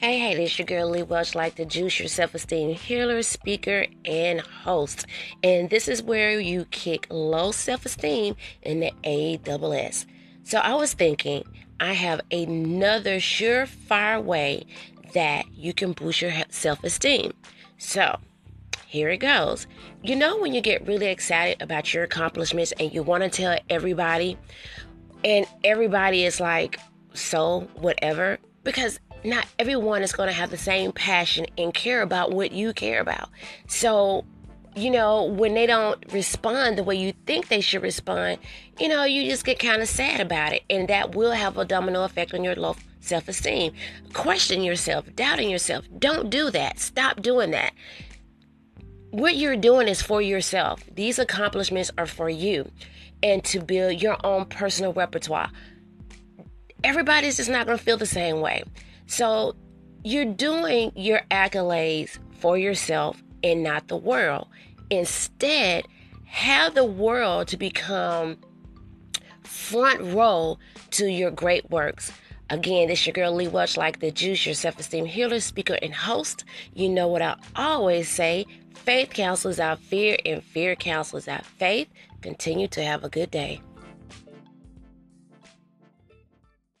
Hey, hey, this your girl Lee Welch, like the Juice Your Self Esteem healer, speaker, and host. And this is where you kick low self esteem in the ASS. So I was thinking, I have another surefire way that you can boost your self esteem. So here it goes. You know, when you get really excited about your accomplishments and you want to tell everybody, and everybody is like, so whatever, because not everyone is going to have the same passion and care about what you care about. So, you know, when they don't respond the way you think they should respond, you know, you just get kind of sad about it. And that will have a domino effect on your low self esteem. Question yourself, doubting yourself. Don't do that. Stop doing that. What you're doing is for yourself. These accomplishments are for you and to build your own personal repertoire. Everybody's just not going to feel the same way. So you're doing your accolades for yourself and not the world. Instead, have the world to become front row to your great works. Again, this your girl Lee Welch, like the juice, your self-esteem healer, speaker, and host. You know what I always say: faith cancels out fear, and fear cancels out faith. Continue to have a good day.